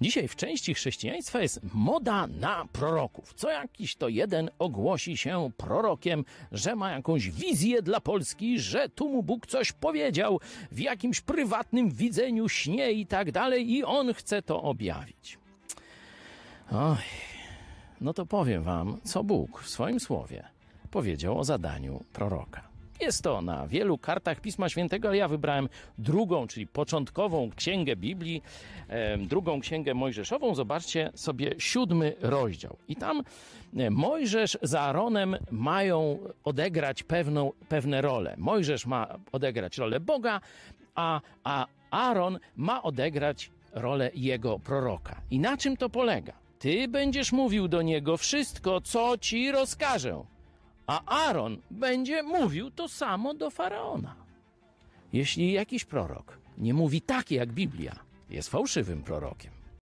Dzisiaj w części chrześcijaństwa jest moda na proroków. Co jakiś to jeden ogłosi się prorokiem, że ma jakąś wizję dla Polski, że tu mu Bóg coś powiedział w jakimś prywatnym widzeniu, śnie i tak dalej i on chce to objawić. Oj, no to powiem wam, co Bóg w swoim słowie powiedział o zadaniu proroka. Jest to na wielu kartach Pisma Świętego, ale ja wybrałem drugą, czyli początkową księgę Biblii, drugą księgę Mojżeszową. Zobaczcie sobie siódmy rozdział. I tam e, Mojżesz z Aaronem mają odegrać pewną, pewne role. Mojżesz ma odegrać rolę Boga, a, a Aaron ma odegrać rolę jego proroka. I na czym to polega? Ty będziesz mówił do niego wszystko, co ci rozkażę a Aaron będzie mówił to samo do faraona. Jeśli jakiś prorok nie mówi tak jak Biblia, jest fałszywym prorokiem.